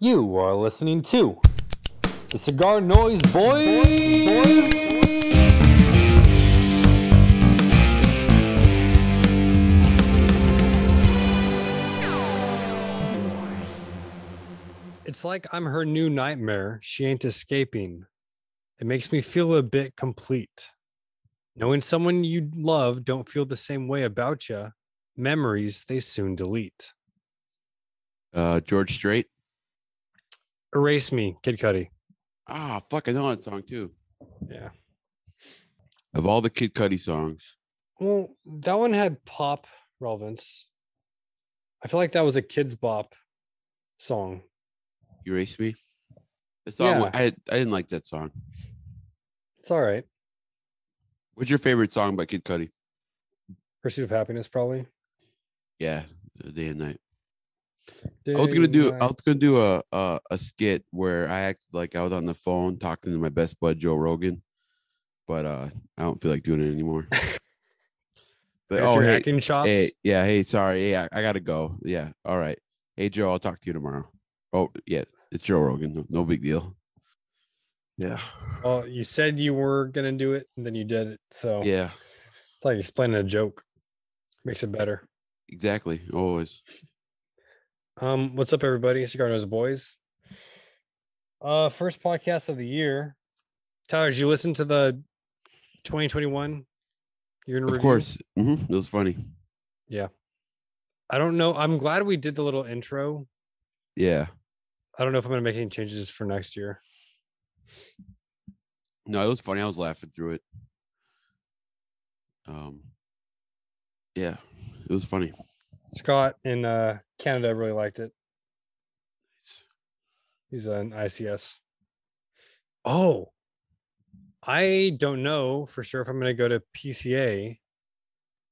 You are listening to the Cigar Noise Boys. It's like I'm her new nightmare. She ain't escaping. It makes me feel a bit complete. Knowing someone you love don't feel the same way about you, memories they soon delete. Uh, George Strait. Erase me, Kid Cudi. Ah, fuck, I know that song too. Yeah. Of all the Kid Cudi songs, Well, that one had pop relevance. I feel like that was a Kidz Bop song. Erase Me. The song Yeah. I I didn't like that song. It's all right. What's your favorite song by Kid Cudi? Pursuit of Happiness, probably. Yeah, Day and Night. I was gonna do I was gonna do a, a a skit where I acted like I was on the phone talking to my best bud Joe Rogan, but uh I don't feel like doing it anymore. but Guess oh your hey, acting chops. hey yeah hey sorry hey I, I gotta go yeah all right hey Joe I'll talk to you tomorrow. Oh yeah it's Joe Rogan no, no big deal. Yeah Well, you said you were gonna do it, and then you did it. So yeah it's like explaining a joke. Makes it better. exactly always. Um, what's up, everybody? Cigar Nose Boys. Uh, first podcast of the year. Tyler, did you listen to the 2021 year in Of review? course, hmm it was funny. Yeah, I don't know. I'm glad we did the little intro. Yeah I don't know if I'm gonna make any changes for next year. no it was funny I was laughing through it. Um yeah it was funny. Scott in uh, Canada really liked it. He's an ICS. Oh, I don't know for sure if I'm going to go to PCA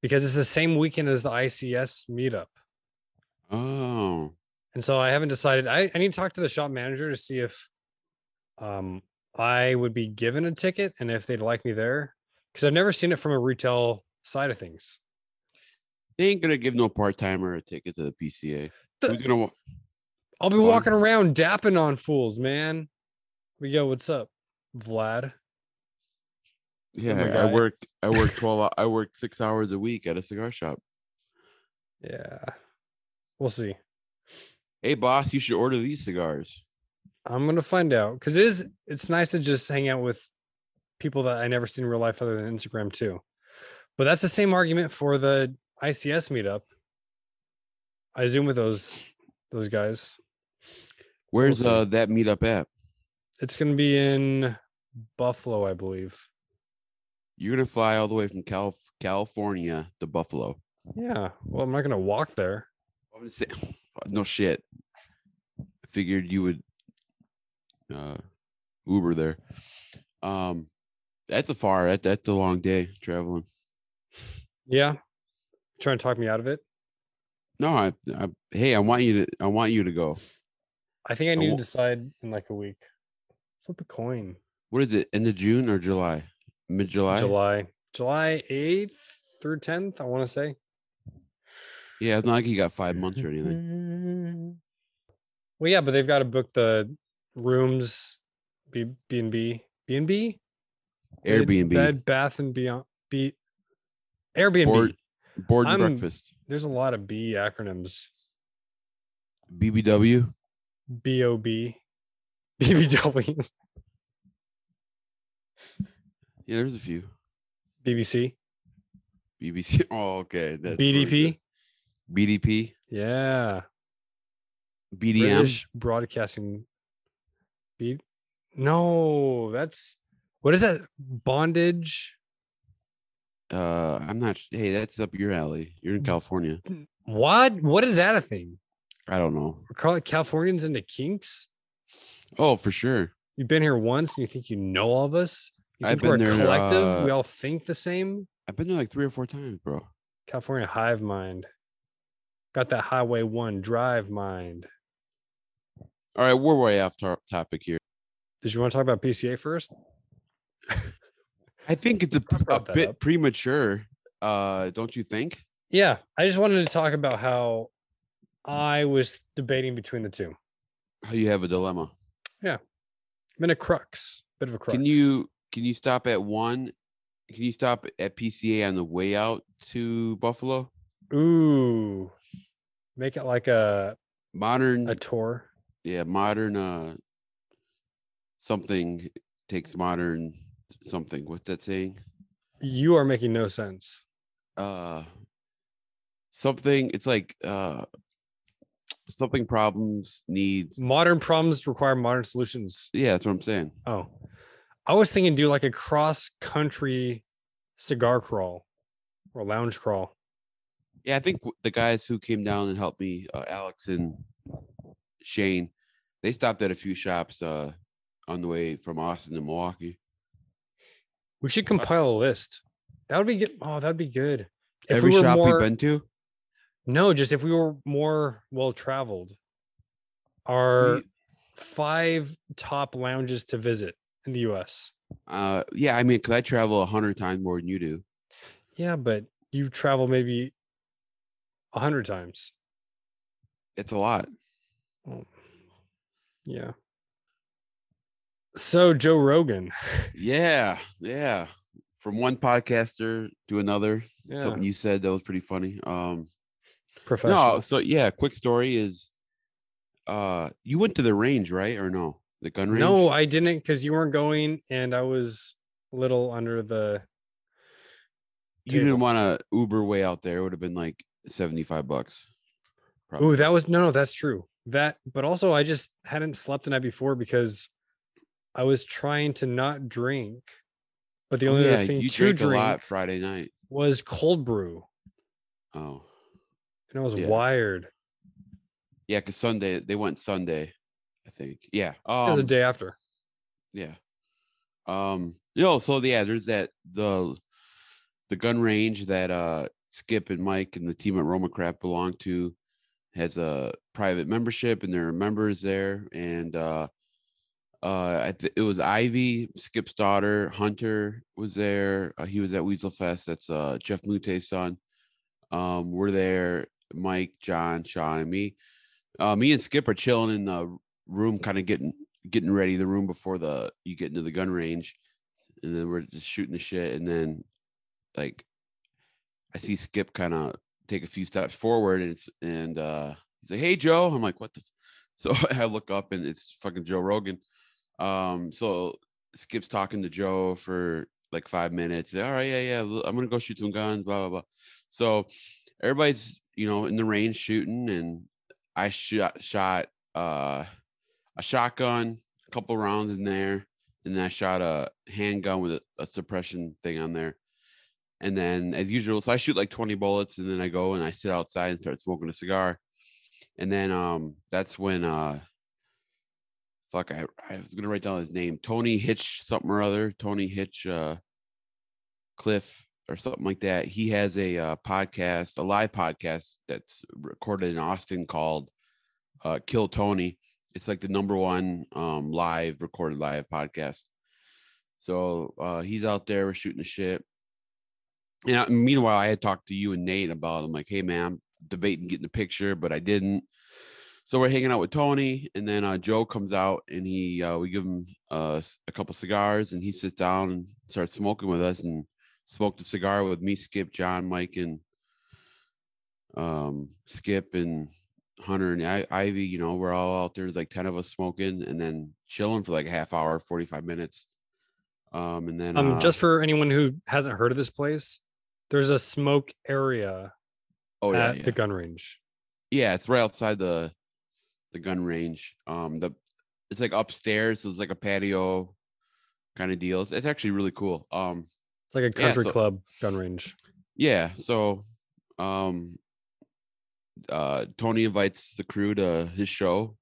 because it's the same weekend as the ICS meetup. Oh And so I haven't decided. I, I need to talk to the shop manager to see if um, I would be given a ticket and if they'd like me there because I've never seen it from a retail side of things. They ain't gonna give no part timer a ticket to the PCA. The- Who's gonna? wa- I'll be walking around dapping on fools, man. We go, what's up, Vlad? Yeah, my I worked. I worked twelve. I worked six hours a week at a cigar shop. Yeah, we'll see. Hey, boss, you should order these cigars. I'm gonna find out because it is. It's nice to just hang out with people that I never see in real life other than Instagram too. But that's the same argument for the ICS meetup. I zoom with those those guys. Where's uh that meetup at? It's gonna be in Buffalo, I believe. You're gonna fly all the way from Cal- California to Buffalo. Yeah. Well, I'm not gonna walk there. I'm gonna say, no shit. I figured you would uh Uber there. Um, that's a far. That that's a long day traveling. Yeah. Trying to talk me out of it. No, I, I hey, I want you to. I want you to go. I think I I need to decide in like a week. Flip a coin. What is it? End of June or July? Mid July. July. July 8th through 10th, I want to say. Yeah, it's not like you got five months or anything. Well, yeah, but they've got to book the rooms, B B and B, B and B, Airbnb, Bed Bath and Beyond, B, Airbnb. board, board and I'm- breakfast, There's a lot of B acronyms. BBW. B O B, BBW, Yeah, there's a few. BBC, BBC. Oh, okay. That's BDP. BDP. Yeah. BDM. British Broadcasting. B. No, that's what is that? Bondage. Uh, I'm not. Hey, that's up your alley. You're Mm. in California. What? What is that a thing? I don't know. We're calling Californians into kinks. Oh, for sure. You've been here once and you think you know all of us. You I've think we're been a there, collective. we uh, all think the same. I've been there like three or four times, bro. California hive mind. Got that Highway One drive mind. All right, we're way off to- topic here. Did you want to talk about PCA first? I think it's a, that bit up. premature. Uh, don't you think? Yeah, I just wanted to talk about how I was debating between the two. How you have a dilemma? Yeah, I'm in a crux, bit of a crux. Can you can you stop at one? Can you stop at PCA on the way out to Buffalo? Ooh, make it like a Modern, a tour. yeah, modern. Uh, something takes modern something. What's that saying? You are making no sense. uh something it's like uh something problems needs Modern problems require modern solutions. yeah that's what i'm saying Oh, I was thinking do like a cross country cigar crawl or lounge crawl. yeah i think the guys who came down and helped me uh, alex and shane they stopped at a few shops uh on the way from austin to milwaukee We should compile a list. That would be good. Oh, that'd be good. If every we shop more, we've been to no, just if we were more well traveled. Our We- five top lounges to visit in the US. uh yeah i mean because i travel a hundred times more than you do Yeah, but you travel maybe a hundred times. it's a lot Yeah. So Joe Rogan. yeah yeah from one podcaster to another Yeah. something you said that was pretty funny um Professional. No, so yeah, quick story is uh you went to the range, right? Or no? The gun range? No, I didn't because you weren't going and I was a little under the you didn't want to Uber way out there. It would have been like 75 bucks. Oh, that was no, no, that's true. That, but also I just hadn't slept the night before because I was trying to not drink. But the Oh, only yeah, other thing you to drank a drink lot Friday night. was cold brew, Oh. and I was Yeah. wired. Yeah, because Sunday they went Sunday, I think. Yeah. It was the Um, day after. yeah. Um, you know, so yeah, there's that the the gun range that uh Skip and Mike and the team at Roma Craft belong to has a private membership and there are members there and uh uh th- it was Ivy, Skip's daughter, Hunter was there. Uh, he was at Weasel Fest. That's uh Jeff Mute's son. Um we're there, Mike, John, Sean, and me. Uh me and Skip are chilling in the room, kind of getting getting ready the room before the you get into the gun range and then we're just shooting the shit and then like i see skip kind of take a few steps forward and it's and uh he's like hey joe i'm like what the f-? so i look up and it's fucking joe rogan um so skip's talking to joe for like five minutes all right yeah yeah i'm gonna go shoot some guns blah blah blah so everybody's you know in the rain shooting and i shot shot uh a shotgun, a couple rounds in there, and then I shot a handgun with a, a suppression thing on there. And then, as usual, so I shoot like 20 bullets, and then I go and I sit outside and start smoking a cigar. And then, um, that's when, uh, fuck, I, I was gonna write down his name, Tony Hitch, something or other, Tony Hitch, uh, Cliff or something like that. He has a uh, podcast, a live podcast that's recorded in Austin called uh, Kill Tony. It's like the number one um live recorded live podcast. So uh he's out there we're shooting the shit. And I- meanwhile i had talked to you and nate about i'm like hey man debating getting a picture but i didn't so we're hanging out with tony and then uh joe comes out and he uh we give him uh a couple cigars and he sits down and starts smoking with us and smoked a cigar with me skip john mike and um skip and Hunter and I, Ivy, you know, we're all out there, there's like 10 of us smoking and then chilling for like a half hour, 45 minutes. Um, and then Um, uh, just for anyone who hasn't heard of this place, there's a smoke area oh yeah, at yeah. the gun range. yeah, it's right outside the the gun range. Um, the it's like upstairs, so it's like a patio kind of deal. It's, it's actually really cool. Um, It's like a Yeah, country so- club gun range. yeah, so um uh Tony invites the crew to his show.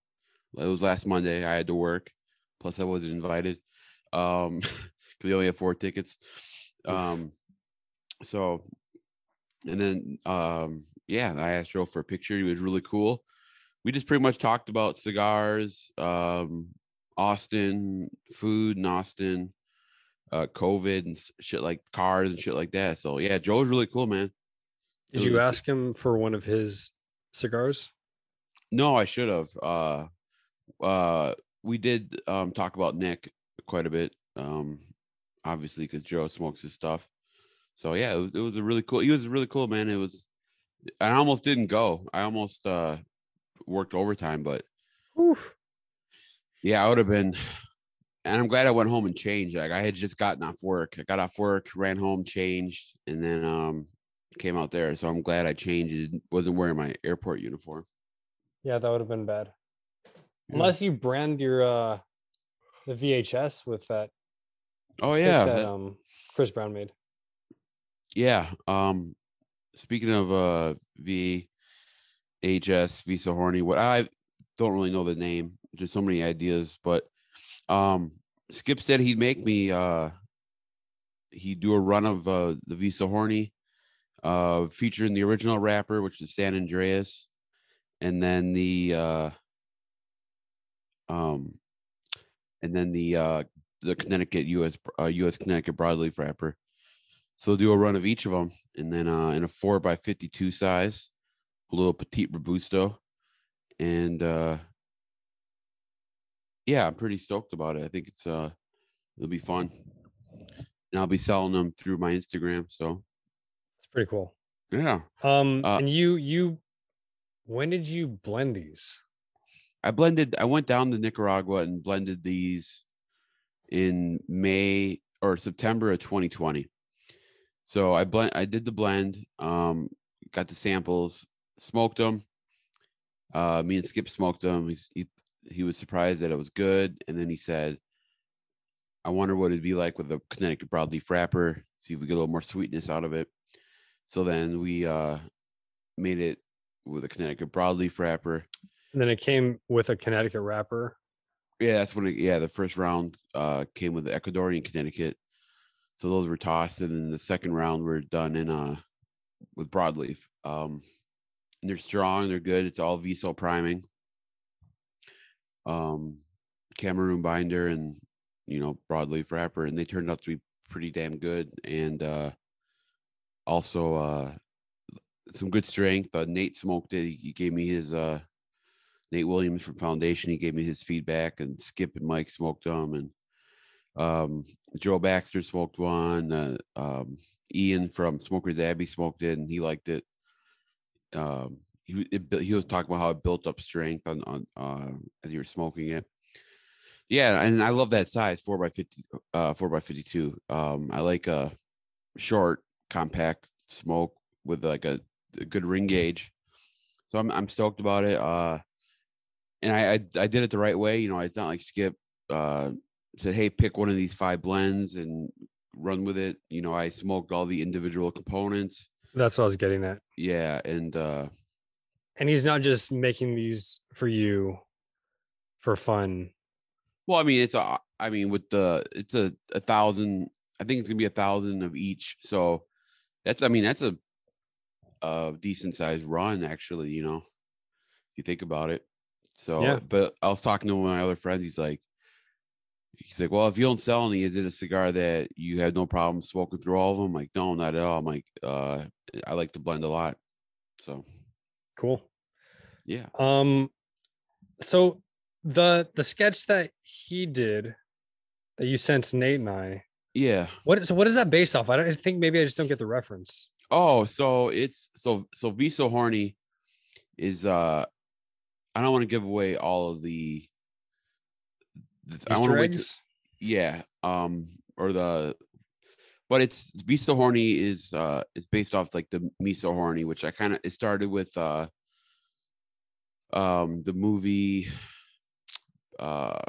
It was last Monday. I had to work, plus I wasn't invited. Um because we only have four tickets. Um so and then um yeah, I asked Joe for a picture. He was really cool. We just pretty much talked about cigars, um, Austin, food in Austin, uh COVID and shit like cars and shit like that. So yeah, Joe was really cool, man. Did you ask him for one of his cigars? No, I should have. Uh, uh, we did um talk about Nick quite a bit. Um, obviously because Joe smokes his stuff. So yeah, it was, it was a really cool. He was really cool, man. It was. I almost didn't go. I almost uh worked overtime, but Oof. yeah, I would have been. And I'm glad I went home and changed. Like I had just gotten off work. I got off work, ran home, changed, and then um came out there. So I'm glad I changed. It wasn't wearing my airport uniform. Yeah, that would have been bad. Yeah. Unless you brand your uh the VHS with that. Oh yeah, that, um Chris Brown made. Yeah. Um speaking of uh VHS, Viso Horny, what I don't really know the name, just so many ideas, but um Skip said he'd make me uh he'd do a run of uh the Viso Horny uh featuring the original rapper, which is San Andrés, and then the uh um and then the uh the Connecticut US uh, US Connecticut broadleaf wrapper. So do a run of each of them, and then uh, in a four by fifty two size, little petite robusto, and uh, yeah, I'm pretty stoked about it. I think it's uh it'll be fun, and I'll be selling them through my Instagram. So it's pretty cool. Yeah. Um, uh, and you you when did you blend these? I blended. I went down to Nicaragua and blended these in May or September of 2020. So I blend, I did the blend, um, got the samples, smoked them. Uh, me and Skip smoked them. He's, he he was surprised that it was good, and then he said, "I wonder what it'd be like with a Connecticut broadleaf wrapper. See if we get a little more sweetness out of it." So then we uh, made it with a Connecticut broadleaf wrapper. And then it came with a Connecticut wrapper. Yeah, that's when it, yeah, the first round uh came with the Ecuadorian Connecticut. So those were tossed, and then the second round we're done in uh with broadleaf. Um they're strong, they're good. It's all VSO priming. Um Cameroon binder and you know broadleaf wrapper, and they turned out to be pretty damn good. And uh also uh some good strength. Uh, Nate smoked it. He, he gave me his uh Nate Williams from Foundation. He gave me his feedback, and Skip and Mike smoked them, and um, Joe Baxter smoked one. Uh, um, Ian from Smokers Abbey smoked it, and he liked it. Um, he it, he was talking about how it built up strength on on uh, as you were smoking it. Yeah, and I love that size four by fifty, uh, four by fifty two. Um, I like a short, compact smoke with like a, a good ring gauge. So I'm I'm stoked about it. Uh, and I, I, I did it the right way. You know, it's not like Skip uh, said, "Hey, pick one of these five blends and run with it." You know, I smoked all the individual components. That's what I was getting at. Yeah, and uh, and he's not just making these for you for fun. Well, I mean, it's a. I mean, with the it's a a thousand. I think it's gonna be a thousand of each. So that's. I mean, that's a a decent sized run, actually. You know, if you think about it. So, yeah. but I was talking to one of my other friends. He's like, he's like, well, if you don't sell any, is it a cigar that you had no problem smoking through all of them? I'm like, no, not at all. I'm like, uh, I like to blend a lot. So cool. Yeah. Um, so the the sketch that he did that you sent Nate and I. Yeah. What so what is that based off? I don't I think maybe I just don't get the reference. Oh, so it's so so Be So Horny is uh I don't want to give away all of the. I want to wait. To, yeah, um, or the, but it's Viso Horny is uh is based off like the Miso Horny, which I kind of it started with uh, um, the movie, uh,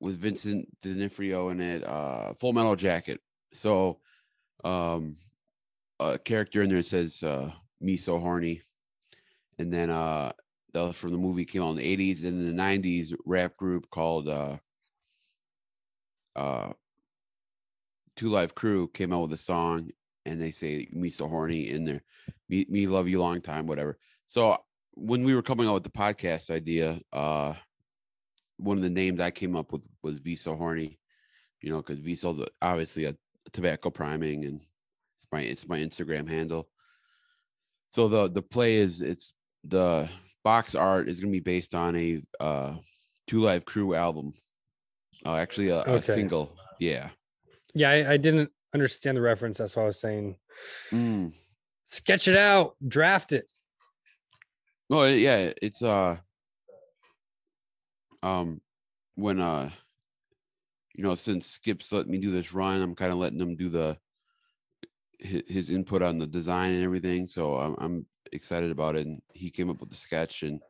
with Vincent D'Onofrio in it, uh, Full Metal Jacket. So, um, a character in there says uh, "Me so horny," and then uh, that was from the movie came out in the 80s and in the 90s rap group called uh uh two live crew came out with a song and they say me so horny in there. Me, me love you long time whatever. So when we were coming out with the podcast idea uh one of the names i came up with was v so horny you know because Viso's obviously a, a tobacco priming and it's my it's my instagram handle. So the the play is it's the box art is going to be based on a uh, Two Live Crew album. Uh, actually, a, a single. Yeah. Yeah, I, I didn't understand the reference. That's why I was saying Mm. sketch it out, draft it. No, it- yeah, it's uh um when uh you know since Skip's let me do this run, I'm kind of letting him do the his, his input on the design and everything. So I'm I'm excited about it. And he came up with the sketch, and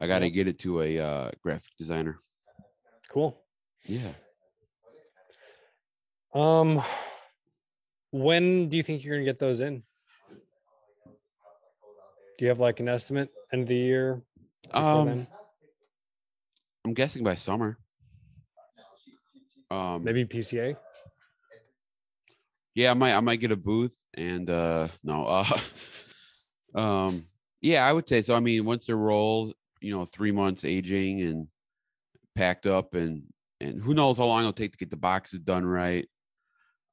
I got to get it to a uh, graphic designer. Cool. Yeah. Um, when do you think you're gonna get those in? Do you have like an estimate end of the year? Um, then? I'm guessing by summer. Um, maybe PCA. yeah, I might I might get a booth and uh no uh um yeah, I would say so. I mean, once they're rolled, you know, three months aging and packed up and and who knows how long it'll take to get the boxes done right.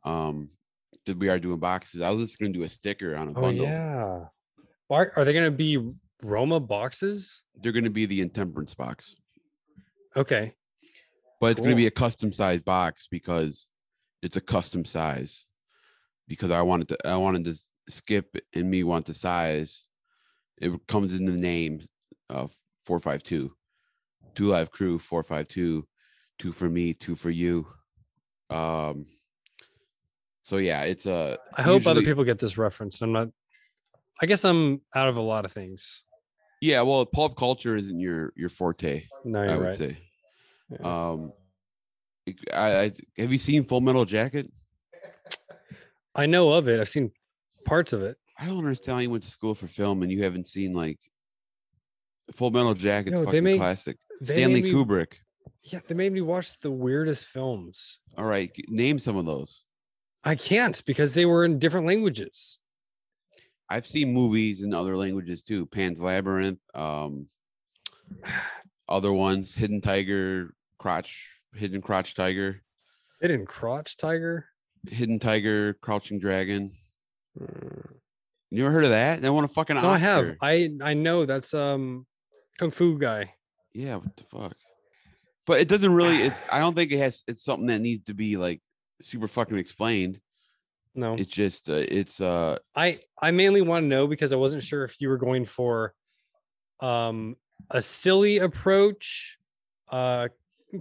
Um did we are doing boxes. I was just gonna do a sticker on a Oh bundle. yeah. Are, are they gonna be Roma boxes? They're gonna be the intemperance box. Okay. but it's going to be a custom size box because it's a custom size because i wanted to i wanted to skip and me want the size it comes in the name of 452 two live crew 452 two for me two for you um so yeah it's a I hope other people get this reference. I'm not. I guess I'm out of a lot of things. yeah well pulp culture isn't your your forte No, i would right. say Yeah. um I, I have you seen full metal jacket I know of it. I've seen parts of it. I don't understand how you went to school for film and you haven't seen like Full Metal Jacket's No, fucking make- classic. Stanley me- Kubrick. Yeah, they made me watch the weirdest films. All right, name some of those. I can't because they were in different languages. I've seen movies in other languages too. Pan's Labyrinth, um, other ones, Hidden Tiger, Crotch, Hidden Crotch Tiger, Hidden crotch tiger. Hidden Tiger, Crouching Dragon. You ever heard of that? They won a fucking No, Oscar. I have. I I know that's um kung fu guy. Yeah, what the fuck? But it doesn't really. It, I don't think it has. It's something that needs to be like super fucking explained. No, It's just. Uh, it's. uh I I mainly want to know because I wasn't sure if you were going for um a silly approach, uh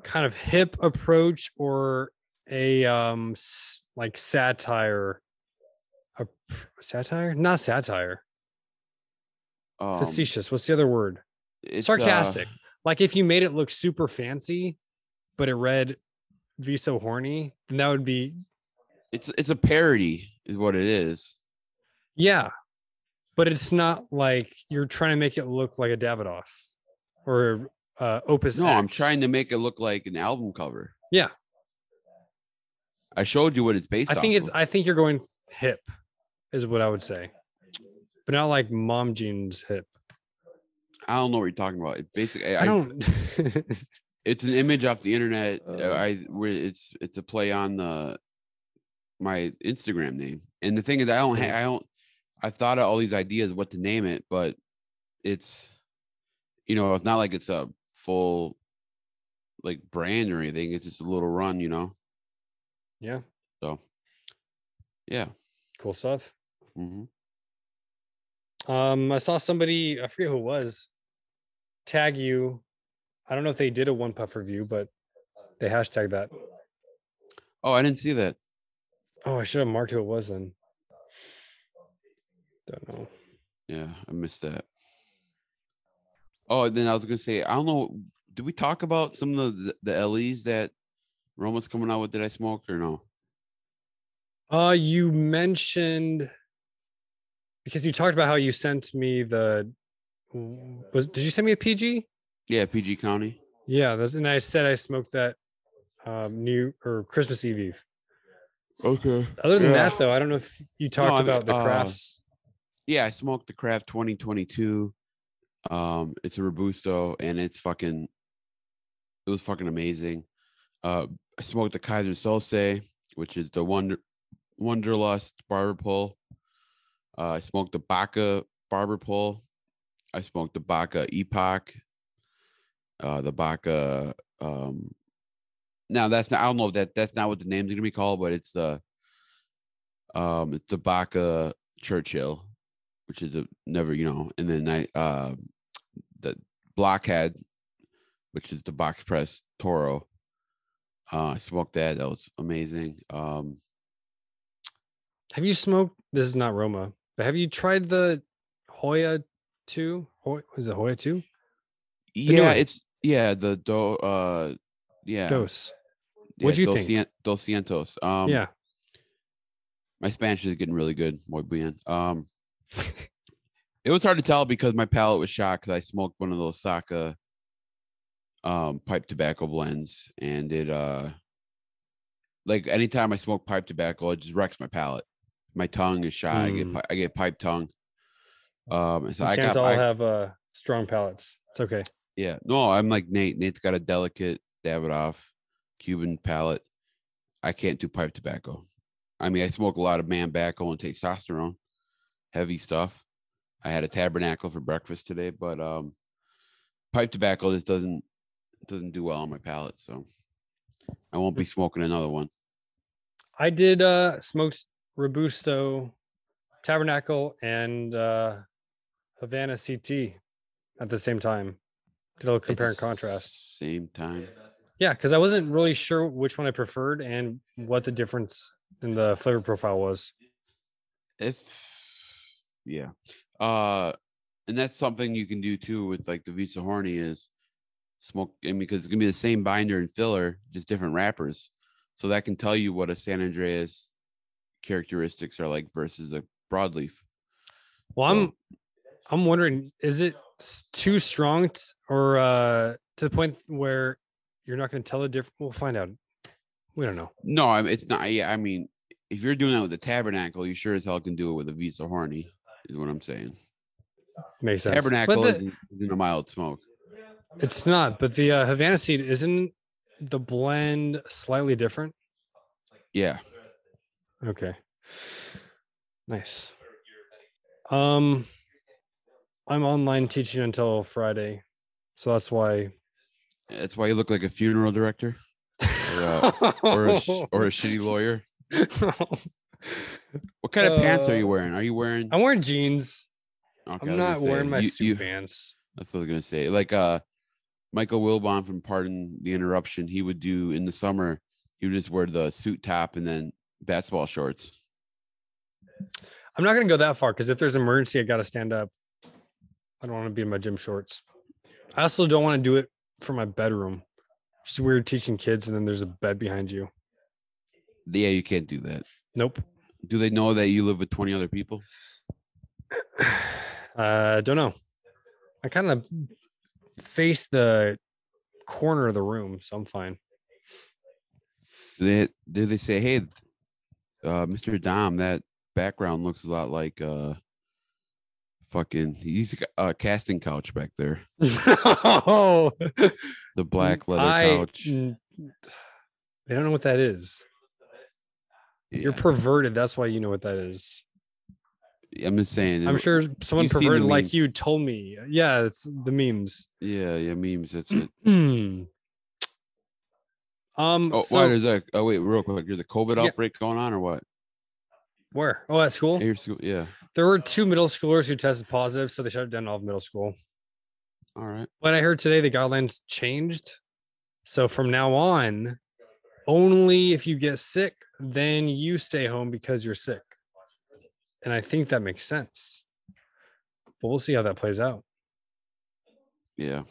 kind of hip approach, or a um like satire. Satire? Not satire. um, Facetious. What's the other word? it's, uh, Sarcastic. like if you made it look super fancy, but it read "Be so horny," then that would be it's it's a parody, is what it is. Yeah, but it's not like you're trying to make it look like a Davidoff or uh, Opus. No, I'm trying to make it look like an album cover. Yeah. I showed you what it's based. I think it's. of. I think you're going hip, is what I would say, but not like mom jeans hip. I don't know what you're talking about. It basically, I, I don't. It's an image off the internet. uh, Uh. I where it's it's a play on the my Instagram name. And the thing is, I don't. Ha- I don't. I thought of all these ideas what to name it, but it's you know it's not like it's a full like brand or anything. It's just a little run, you know. yeah, So yeah. cool stuff. Hmm Um, I saw somebody. I forget who it was. Tag you. I don't know if they did a one puff review, but they hashtag that. Oh, I didn't see that. Oh, I should have marked who it was then. Don't know. Yeah, I missed that. Oh, then I was gonna say, I don't know. Did we talk about some of the the LEs that Roma's coming out with? Did I smoke or no? Uh, you mentioned because you talked about how you sent me the was did you send me a PG? Yeah, PG County. Yeah, that's, and I said I smoked that um new or Christmas Eve Eve. Okay. Other than Yeah. that, though, I don't know if you talked I mean, about the uh, crafts. Yeah, I smoked the Craft 2022. Um, it's a Robusto and it's fucking it was fucking amazing. Uh I smoked the Kaiser Sose, which is the Wonder Wunderlust barber pole. Uh, I smoked the Baca barber pole. I smoked the Baca Epoch, uh, the Baca um now that's not I don't know if that that's not what the name's gonna be called, but it's the um it's the Baca Churchill, which is a never, you know, and then I uh the blockhead, which is the box press Toro. Uh I smoked that. That was amazing. Um Have you smoked? This is not Roma, but have you tried the Hoya two? Hoy, was it Hoya two? yeah, it's yeah, the do uh yeah. Dose. yeah, What'd you Dos think? Dos Cientos. Um yeah. my Spanish is getting really good. Muy bien. Um, it was hard to tell because my palate was shot because I smoked one of those Saka um pipe tobacco blends, and it uh like anytime I smoke pipe tobacco, it just wrecks my palate. My tongue is shot. I get Mm. I get pipe tongue. Um, so You I can't all I, have uh, strong palates. It's okay. yeah. No, I'm like Nate. Nate's got a delicate Davidoff Cuban palate. I can't do pipe tobacco. I mean, I smoke a lot of Mombacho and testosterone, heavy stuff. I had a tabernacle for breakfast today, but um, pipe tobacco just doesn't doesn't do well on my palate, so I won't be smoking another one. I did uh smoked Robusto, Tabernacle, and uh Havana CT at the same time. Did a little compare and contrast. Same time. Yeah, because I wasn't really sure which one I preferred and what the difference in the flavor profile was. If yeah, uh, and that's something you can do too with like the Viso Horny is smoke. I mean, because it's gonna be the same binder and filler, just different wrappers. So that can tell you what a San Andrés characteristics are like versus a broadleaf. Well, I'm I'm wondering, is it too strong t- or uh to the point where you're not going to tell the difference? We'll find out. We don't know. No, it's not. Yeah, I mean, if you're doing that with the Tabernacle, you sure as hell can do it with a Viso Horny. Is what I'm saying. Makes sense. Tabernacle the- isn't, isn't a mild smoke. it's not. But the uh, Havana seed isn't the blend slightly different. Yeah. Okay. Nice. Um I'm online teaching until Friday. So that's why That's why you look like a funeral director uh, or a, or a shitty lawyer. What kind of pants are you Uh, wearing? Are you wearing? I'm wearing jeans. Okay, I'm not wearing say, my you- suit you- pants. That's what I was gonna say. Like uh, Michael Wilbon from Pardon the Interruption, he would do in the summer. He would just wear the suit top and then basketball shorts. I'm not gonna go that far because if there's an emergency, I gotta stand up. I don't want to be in my gym shorts. I also don't want to do it for my bedroom. It's weird teaching kids and then there's a bed behind you. Yeah, you can't do that. Nope. Do they know that you live with twenty other people? Uh don't know. I kind of face the corner of the room, so I'm fine. Do they do they say, hey, uh, Mr. Dom, that background looks a lot like uh, fucking he's a casting couch back there, oh, the black leather I- couch. n- They don't know what that is. You're perverted. That's why you know what that is. I'm just saying. I'm sure someone you've seen the perverted like you told me. Yeah, it's the memes. Yeah, yeah, memes. That's it. Um. Oh, so why is that? Oh, wait, real quick. There's a COVID Yeah. outbreak going on, or what? where? Oh, at school. At school? Yeah. There were two middle schoolers who tested positive, so they shut down all of middle school. All right. But I heard today the guidelines changed. So from now on, only if you get sick, then you stay home because you're sick. And I think that makes sense. But we'll see how that plays out. Yeah.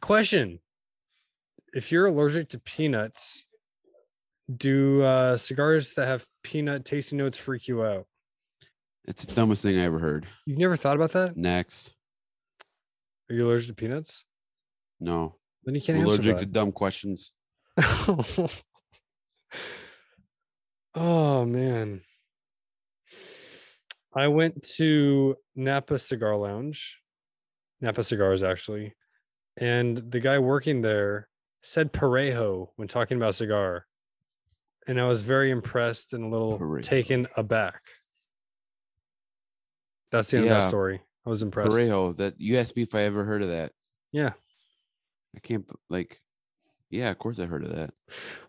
Question If you're allergic to peanuts, do uh, cigars that have peanut tasting notes freak you out? It's the dumbest thing I ever heard. You've never thought about that? Next. Are you allergic to peanuts? No. Then you can't I'm answer allergic that. to dumb questions. oh man. I went to Napa Cigar Lounge, Napa Cigars actually, and the guy working there said Parejo when talking about cigar. And I was very impressed and a little Parejo. taken aback. That's the end of that story. I was impressed. Parejo. That you asked me if I ever heard of that. Yeah. I can't like. Yeah, of course I heard of that.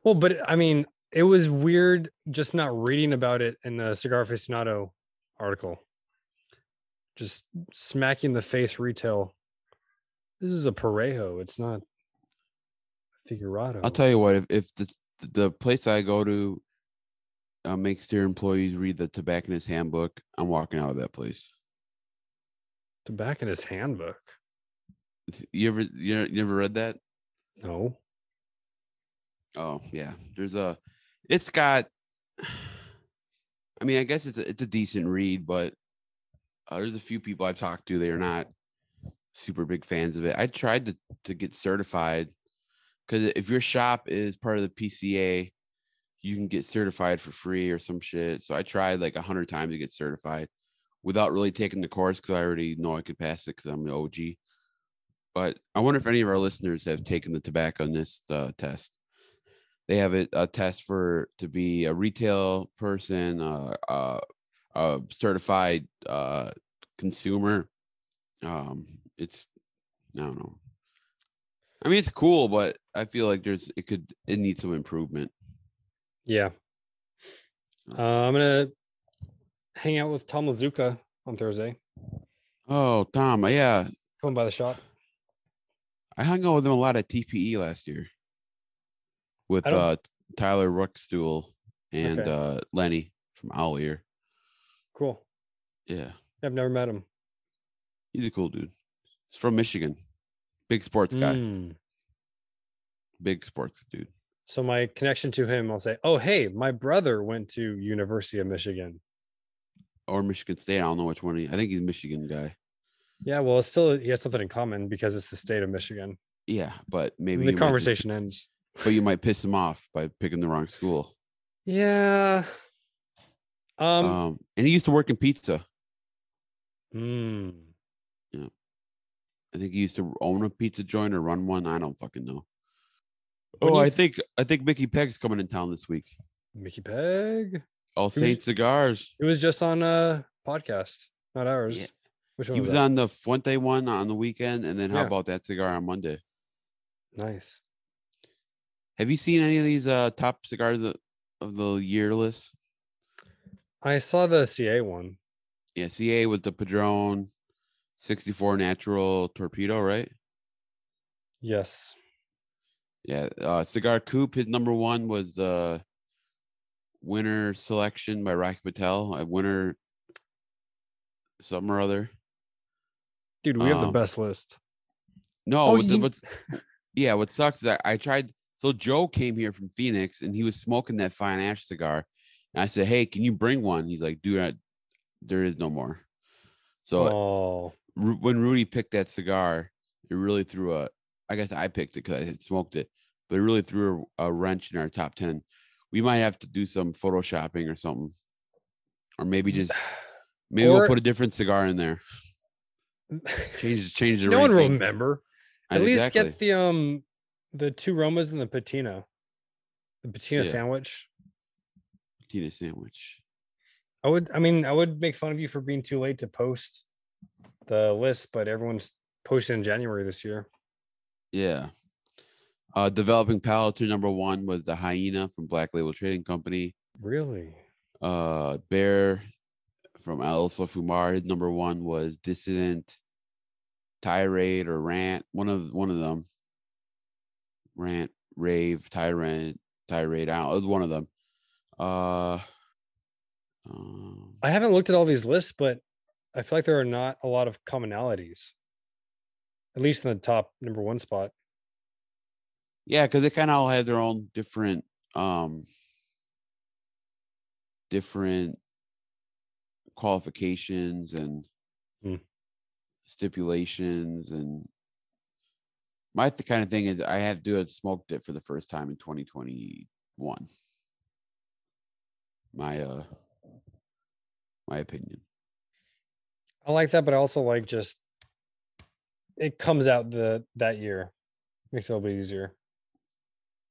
Well, but I mean, it was weird just not reading about it in the Cigar Aficionado article. Just smacking the face retail. This is a Parejo. It's not Figurado. I'll tell you what. If, if the the place I go to uh, makes their employees read the tobacconist handbook, I'm walking out of that place. Tobacconist handbook. You ever you, you ever read that? No. Oh yeah, there's a. It's got. I mean, I guess it's a, it's a decent read, but uh, there's a few people I've talked to. They are not super big fans of it. I tried to to get certified because if your shop is part of the PCA, you can get certified for free or some shit. So I tried like a hundred times to get certified without really taking the course because I already know I could pass it because I'm an OG. But I wonder if any of our listeners have taken the tobacconist uh, test. They have it, a test for to be a retail person, uh, uh, a certified uh, consumer. Um, it's I don't know. I mean, it's cool, but I feel like there's it could it needs some improvement. Yeah. Uh, I'm gonna hang out with Tom Lazuka on Thursday. Oh, Tom, yeah. Coming by the shop. I hung out with him a lot at TPE last year with uh Tyler Ruckstuhl and Okay. uh Lenny from Owl Ear. Cool. Yeah, I've never met him. he's a cool dude. He's from Michigan. Big sports guy. Mm. Big sports dude. So my connection to him, I'll say, "Oh, hey, my brother went to University of Michigan." Or Michigan State. I don't know which one. He, I think he's a Michigan guy. Yeah, well, it's still he has something in common because it's the state of Michigan. Yeah, but maybe the you might conversation ends. but you might piss him off by picking the wrong school. Yeah. Um. Um, and he used to work in pizza. mm. I think he used to own a pizza joint or run one. I don't fucking know. When oh, I think I think Mickey Peg's coming in town this week. Mickey Peg. All Saint Cigars. It was just on a podcast, not ours. Yeah. Which one He was was on the Fuente one on the weekend, and then how Yeah. about that cigar on Monday? Nice. Have you seen any of these uh top cigars of, of the year list? I saw the CA one. Yeah, CA with the Padron 64 natural torpedo, right? Yes. Yeah, uh Cigar Coop, his number one was the winner selection by Rocky Patel, a winner something or other. Dude, we have the Um, best list. No, Oh, what you- what's yeah, what sucks is I, I tried. So Joe came here from Phoenix and he was smoking that fine ash cigar, and I said, "Hey, can you bring one?" He's like, "Dude, I, there is no more." So oh, when Rudy picked that cigar, it really threw a. I guess I picked it because I had smoked it, but it really threw a, a wrench in our top ten. We might have to do some photoshopping or something, or maybe just maybe Or- we'll put a different cigar in there. Change change the. no one will remember. At least exactly. get the um the two Romas and the patina. The patina Yeah. sandwich. Tina sandwich. I would I mean I would make fun of you for being too late to post the list, but everyone's posted in January this year. Yeah. Uh, developing palate number one was the hyena from Black Label Trading Company. Really? Uh, Bear from Alonso Fumar. Number one was Dissident, Tirade or Rant. One of one of them. Rant, Rave, Tyrant, Tirade. I it was one of them. Uh, um, I haven't looked at all these lists, but I feel like there are not a lot of commonalities. At least in the top number one spot. yeah, because they kind of all have their own different um different qualifications and Hmm. stipulations and my th- kind of thing is I have to have smoked it for the first time in 2021. My uh my opinion. I like that, but I also like just it comes out the that year. Makes it a little bit easier.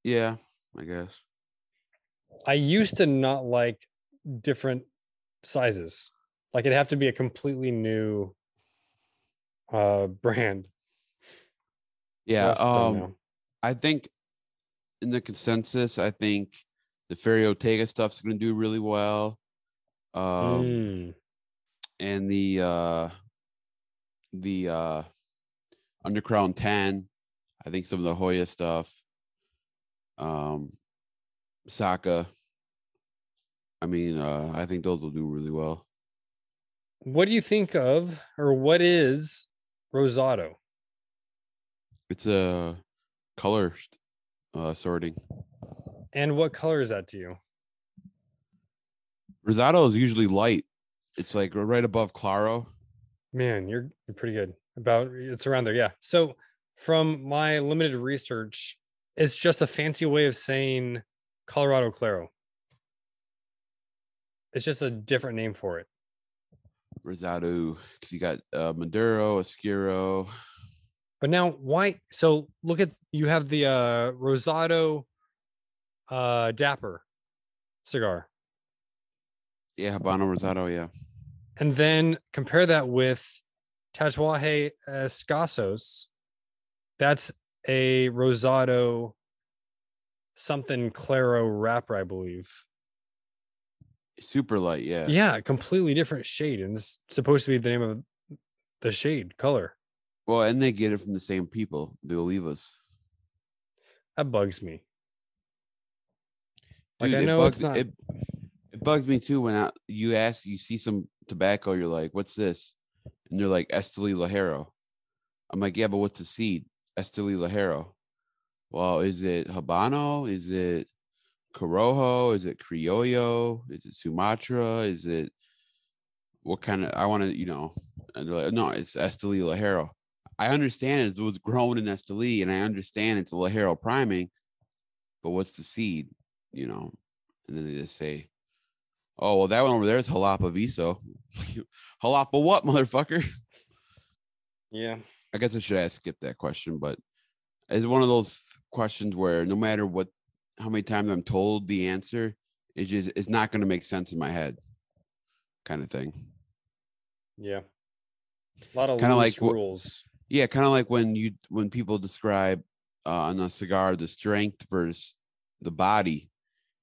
Yeah, I guess. I used to not like different sizes. Like it'd have to be a completely new uh brand. Yeah. Um. I think in the consensus, I think the Ferry Ortega stuff's going to do really well. Um, Mm, and the uh the uh Undercrown 10, I think some of the Joya stuff. Um Saka. I mean, uh I think those will do really well. What do you think of, or what is Rosado? It's a color uh sorting. And what color is that to you? Rosado is usually light. It's like right above Claro. Man, you're, you're pretty good. About it's around there. Yeah. So, from my limited research, it's just a fancy way of saying Colorado Claro. It's just a different name for it. Rosado, because you got uh Maduro, Oscuro. But now, why? So, look at you have the uh, Rosado uh, Dapper cigar. Yeah, Habano Rosado, yeah. And then compare that with Tatuaje Escasos. That's a Rosado something Claro wrapper, I believe. Super light, yeah. Yeah, completely different shade. And it's supposed to be the name of the shade color. Well, and they get it from the same people, the Olivas. That bugs me. Like, Dude, I it know bugs, it's not. It, it bugs me too when I, you ask, you see some tobacco, you're like, "What's this?" And they're like, "Esteli Ligero." I'm like, "Yeah, but what's the seed?" Esteli Ligero. Well, is it Habano? Is it Corojo? Is it Criollo? Is it Sumatra? Is it what kind of? I want to, you know. Like, no, it's Esteli Ligero. I understand it was grown in Esteli, and I understand it's a Ligero priming, but what's the seed? You know, and then they just say, "Oh, well, that one over there is Jalapa Viso." Jalapa what, motherfucker? yeah. I guess I should ask skip that question, but it's one of those questions where no matter what, how many times I'm told the answer, it just it's not going to make sense in my head, kind of thing. Yeah. A lot of Kinda like rules. Yeah, kind of like when you when people describe uh, on a cigar the strength versus the body.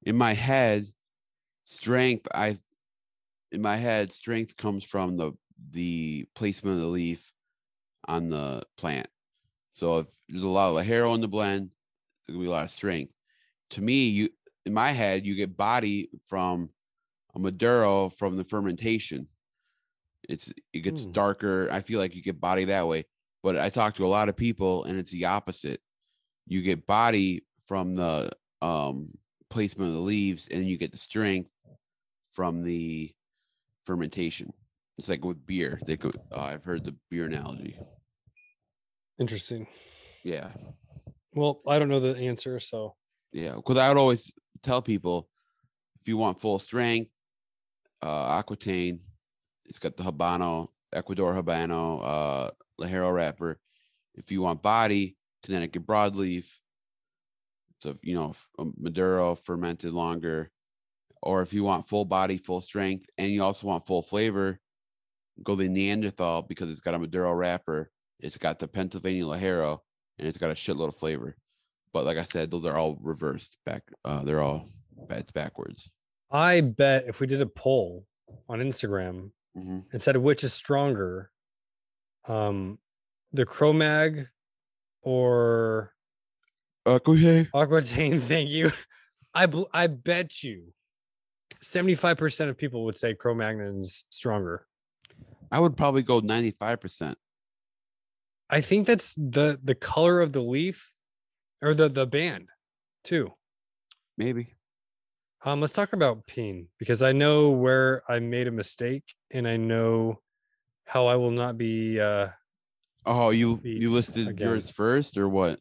In my head, strength I in my head strength comes from the the placement of the leaf on the plant. So if there's a lot of Ligero in the blend, there's gonna be a lot of strength. To me, you in my head, you get body from a Maduro from the fermentation. It's it gets Hmm. darker. I feel like you get body that way. But I talk to a lot of people and it's the opposite. You get body from the um placement of the leaves and you get the strength from the fermentation. It's like with beer. They go uh, I've heard the beer analogy. Interesting. Yeah. Well, I don't know the answer, so Yeah, because I would always tell people if you want full strength, uh, Aquitaine, it's got the Habano, Ecuador Habano, uh, Ligero wrapper. If you want body, Connecticut broadleaf. So you know, a Maduro fermented longer, or if you want full body, full strength, and you also want full flavor, go the Neanderthal because it's got a Maduro wrapper. It's got the Pennsylvania Ligero, and it's got a shitload of flavor. But like I said, those are all reversed back. Uh, they're all it's backwards. I bet if we did a poll on Instagram Mhm. and said which is stronger, um, the Chromag or ahead. Aquitaine, thank you. I bel- I bet you 75% of people would say Cro-Magnon's stronger. I would probably go ninety five percent. I think that's the the color of the leaf or the the band too. Maybe. Um, let's talk about peen because I know where I made a mistake and I know how I will not be uh Oh, you you listed again. yours first or what?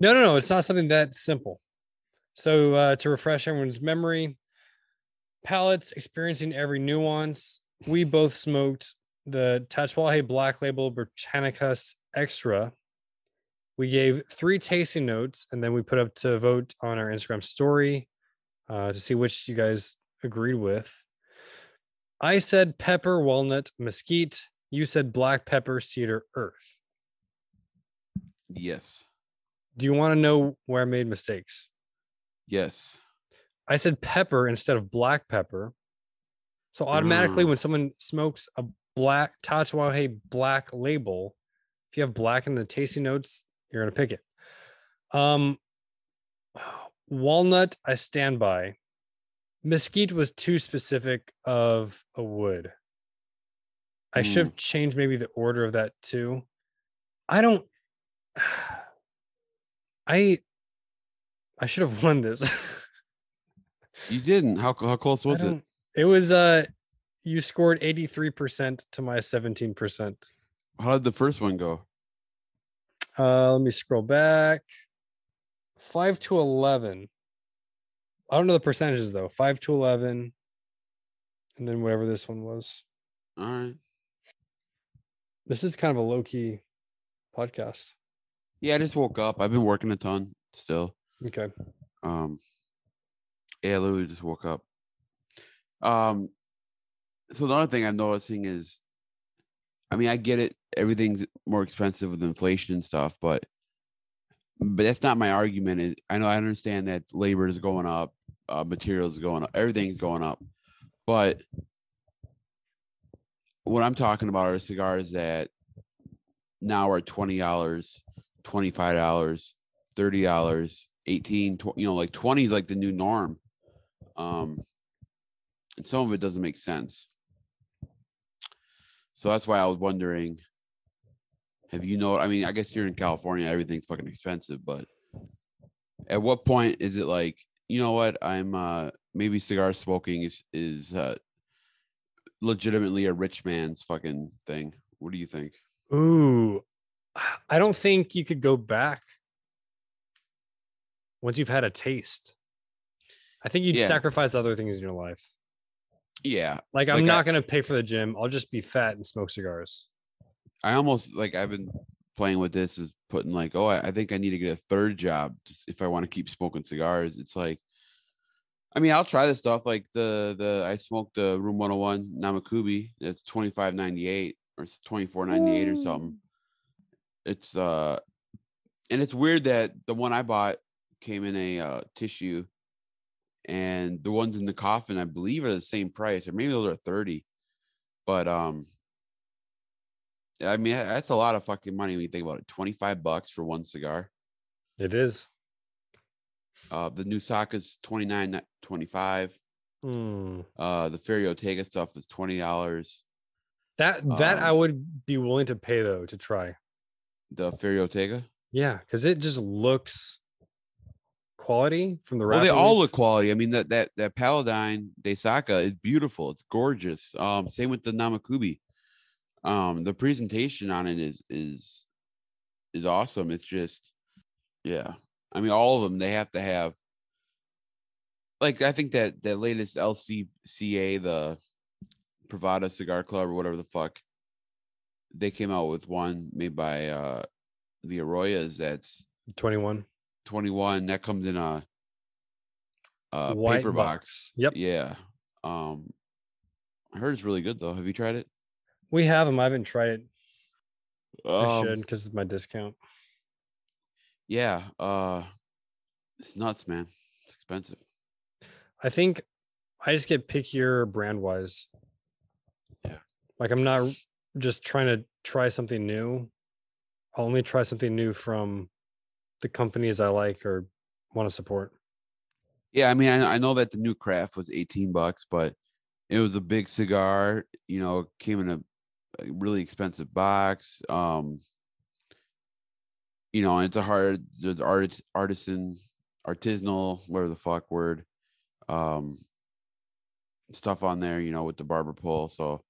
no no no it's not something that simple. So uh to refresh everyone's memory, palates experiencing every nuance. We both smoked the Tatuaje Black Label Britannicus Extra. We gave three tasting notes and then we put up to vote on our Instagram story uh, to see which you guys agreed with. I said pepper, walnut, mesquite. You said black pepper, cedar, earth. Yes. Do you want to know where I made mistakes? Yes. I said pepper instead of black pepper. So automatically, Mm. when someone smokes a black Tatuaje black label, if you have black in the tasting notes, you're gonna pick it. Um, walnut, I stand by. Mesquite was too specific of a wood. I should have changed maybe the order of that too. I don't. I I should have won this. You didn't. How how close was it? It was uh you scored 83% to my 17%. How did the first one go? Uh let me scroll back. 5 to 11. I don't know the percentages though. 5 to 11 and then whatever this one was. All right. This is kind of a low key podcast. Yeah, I just woke up. I've been working a ton still. Okay. Um, yeah, I literally just woke up. Um, so another thing I'm noticing is, I mean, I get it. Everything's more expensive with inflation and stuff, but but that's not my argument. It, I know I understand that labor is going up, uh, materials going up, everything's going up, but what I'm talking about are cigars that now are twenty dollars, twenty five dollars, thirty dollars, 18, 20, you know, like 20 is like the new norm. Um, and some of it doesn't make sense. So that's why I was wondering, have you know, I mean, I guess you're in California, everything's fucking expensive, but at what point is it like, you know what, I'm uh maybe cigar smoking is is uh legitimately a rich man's fucking thing. What do you think? Ooh. I don't think you could go back once you've had a taste. I think you'd Yeah. sacrifice other things in your life. Yeah, Like I'm Like, I- not gonna pay for the gym. I'll just be fat and smoke cigars. I almost like I've been playing with this is putting like, oh, I, I think I need to get a third job just if I want to keep smoking cigars. It's like, I mean, I'll try this stuff. Like the the I smoked the Room 101 Namakubi. It's twenty five ninety eight or it's twenty four ninety eight or something. It's uh, and it's weird that the one I bought came in a uh, tissue, and the ones in the coffin I believe are the same price, or maybe those are thirty. But um, I mean, that's a lot of fucking money when you think about it. 25 bucks for one cigar. It is. Uh, the new Saka's 29, not 25. Hmm. Uh, the Ferio Tego stuff is $20. That that I Um, would be willing to pay though to try. The Ferio Tego. Yeah, because it just looks quality from the Well, they all look quality. I mean, that that that Paladine de Saka is beautiful. It's gorgeous. Um, same with the Namakubi. Um, the presentation on it is is is awesome. It's just, yeah. I mean, all of them they have to have. Like I think that that latest LCCA, the Privada Cigar Club or whatever the fuck, they came out with one made by uh the Arroyas. That's 21. 21 that comes in a, a paper box. box Yep. yeah um i heard it's really good though have you tried it We have them. I haven't tried it. I Um, should because of my discount. yeah uh it's nuts man it's expensive I think I just get pickier brand wise. Yeah. Like I'm not just trying to try something new. I'll only try something new from the companies I like or want to support. yeah i mean I, know that the new craft was 18 bucks but it was a big cigar you know came in a, a really expensive box um you know it's a hard there's art artisan artisanal whatever the fuck word um stuff on there you know with the barber pole so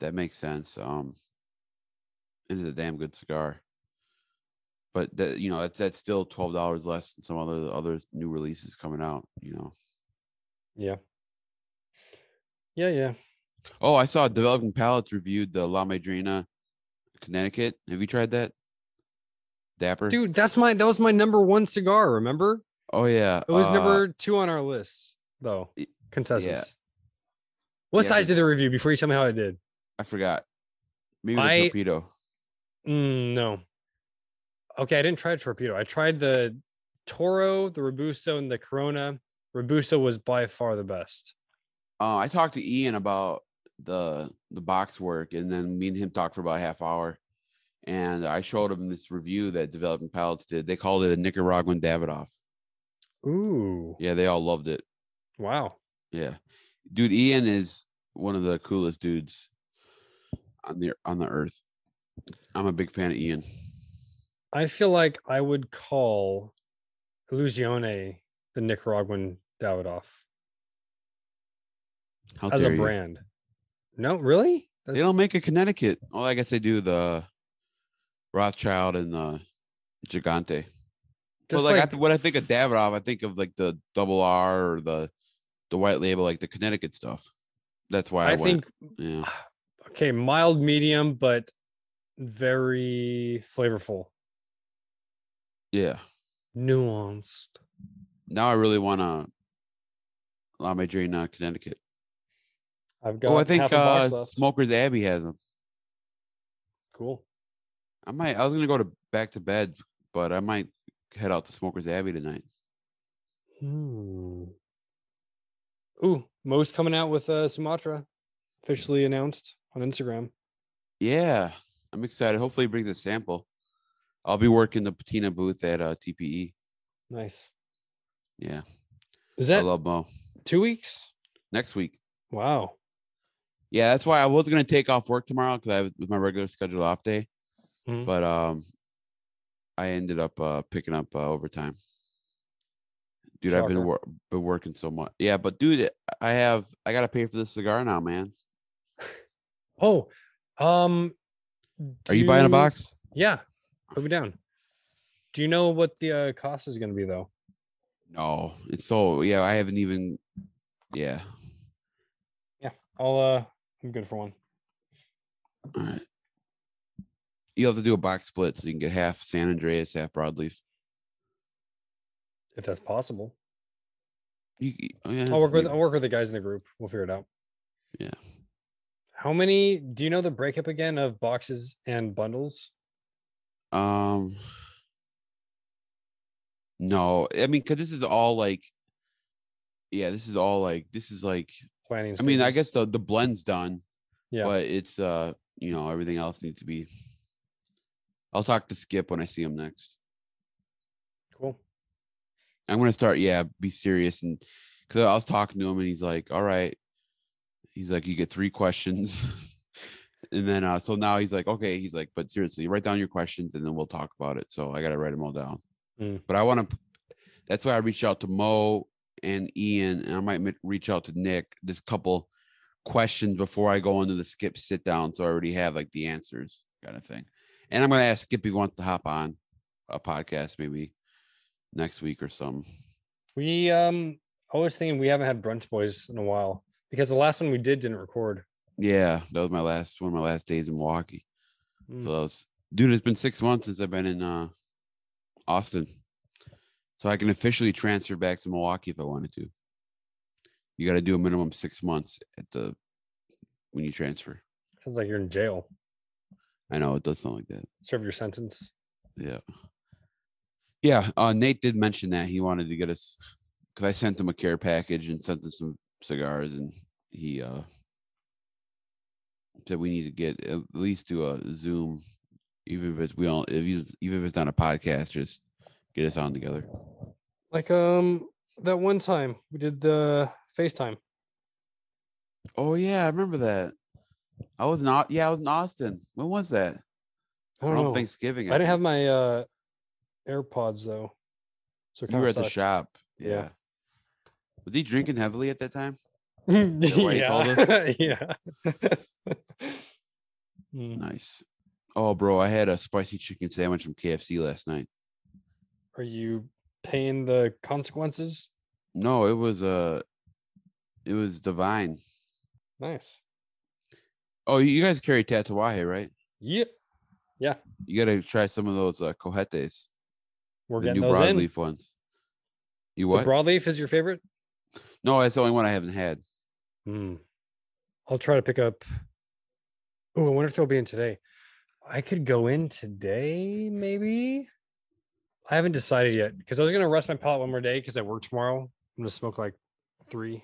that makes sense um it is a damn good cigar but that you know that's that's still twelve dollars less than some other other new releases coming out you know Yeah. Yeah, yeah. oh i saw developing palates reviewed the la madrina connecticut have you tried that dapper Dude, that's my that was my number one cigar, remember? oh yeah It was uh, number two on our list, though. Consensus. What Yeah, size did the review before you tell me how I did? i forgot maybe I- torpedo Mm, no. Okay, I didn't try torpedo. I tried the Toro, the Robusto, and the Corona. Robusto was by far the best. Uh, I talked to Ian about the the box work, and then me and him talked for about a half hour. And I showed him this review that Developing Palates did. They called it a Nicaraguan Davidoff. Ooh, Yeah, they all loved it. wow. Yeah, dude, Ian is one of the coolest dudes on the on the earth. I'm a big fan of Ian. I feel like I would call Illusione the Nicaraguan Davidoff How as a dare you. brand. No, really? They don't make a Connecticut. Oh, I guess they do the Rothschild and the Gigante. Just like, I like- th- when I think of Davidoff, I think of like the double R or the the white label, like the Connecticut stuff. That's why I, I went. think Yeah, okay, mild medium, but very flavorful, yeah. nuanced. Now I really want to La Madrina Connecticut. I've got Oh, I think half a box uh. Smokers Abbey has them. Cool. I might. I was gonna go to back to bed, but I might head out to Smokers Abbey tonight. Hmm. Ooh, Mo's coming out with uh, Sumatra, officially announced on Instagram. Yeah, I'm excited. Hopefully, he brings a sample. I'll be working the patina booth at uh, TPE. Nice. Yeah, Is that I love Mo. two weeks? Next week. Wow. Yeah, that's why I was gonna take off work tomorrow because I have my regular scheduled off day, Mhm. but um, I ended up uh picking up uh, overtime. Dude, I've been Shocker. wor- been working so much. Yeah, but dude, I have I gotta pay for this cigar now, man. Oh, um, Are you buying a box? Yeah, put me down. Do you know what the uh, cost is going to be though? No, it's so yeah. I haven't even. Yeah. Yeah, I'll uh, I'm good for one. All right. You have to do a box split so you can get half San Andrés, half broadleaf. if that's possible. You, oh, yeah, I'll work with I'll work with the guys in the group. We'll figure it out. Yeah. How many? Do you know the breakup again of boxes and bundles? Um. No, I mean, because this is all like, yeah, this is all like, this is like, Planning. I mean, I guess the the blend's done, yeah. but it's uh, you know, everything else needs to be. I'll talk to Skip when I see him next. cool. I'm gonna start, yeah, be serious and because I was talking to him and he's like, all right. He's like, you get three questions. and then uh so now he's like, okay, he's like, but seriously, write down your questions and then we'll talk about it. So I gotta write them all down. Mm. But I want to that's why I reached out to Mo and Ian, and I might mi- reach out to Nick, this couple questions before I go into the skip sit down. So I already have like the answers kind of thing. And I'm gonna ask Skip if he wants to hop on a podcast maybe next week or something. We um I was thinking we haven't had brunch boys in a while because the last one we did didn't record. Yeah, that was my last one of my last days in Milwaukee. Mm. So that was, dude, it's been six months since I've been in uh Austin. So I can officially transfer back to Milwaukee if I wanted to. You gotta do a minimum six months at the when you transfer. Sounds like you're in jail. I know it does sound like that. Serve your sentence. Yeah. Yeah. Uh Nate did mention that he wanted to get us because I sent him a care package and sent him some cigars and he uh said we need to get at least do a Zoom, even if it's we don't if you even if it's not a podcast, just get us on together. Like um that one time we did the FaceTime. Oh yeah, I remember that. I was not yeah, I was in Austin. When was that? I don't know. Thanksgiving. I didn't have my uh AirPods though. So you were at the shop. Yeah. Yeah. Was he drinking heavily at that time? yeah. why you called us? yeah. Mm. Nice. Oh, bro, I had a spicy chicken sandwich from KFC last night. Are you paying the consequences? No, it was uh it was divine. Nice. Oh, you guys carry Tatuaje, right? Yep. Yeah. You gotta try some of those uh cohetes, We're the getting new those in. broadleaf ones. You The what? broadleaf is your favorite? no, that's the only one I haven't had. Hmm. I'll try to pick up. Oh, I wonder if they'll be in today. I could go in today, maybe. I haven't decided yet because I was gonna rest my palate one more day because I work tomorrow. I'm gonna smoke like three.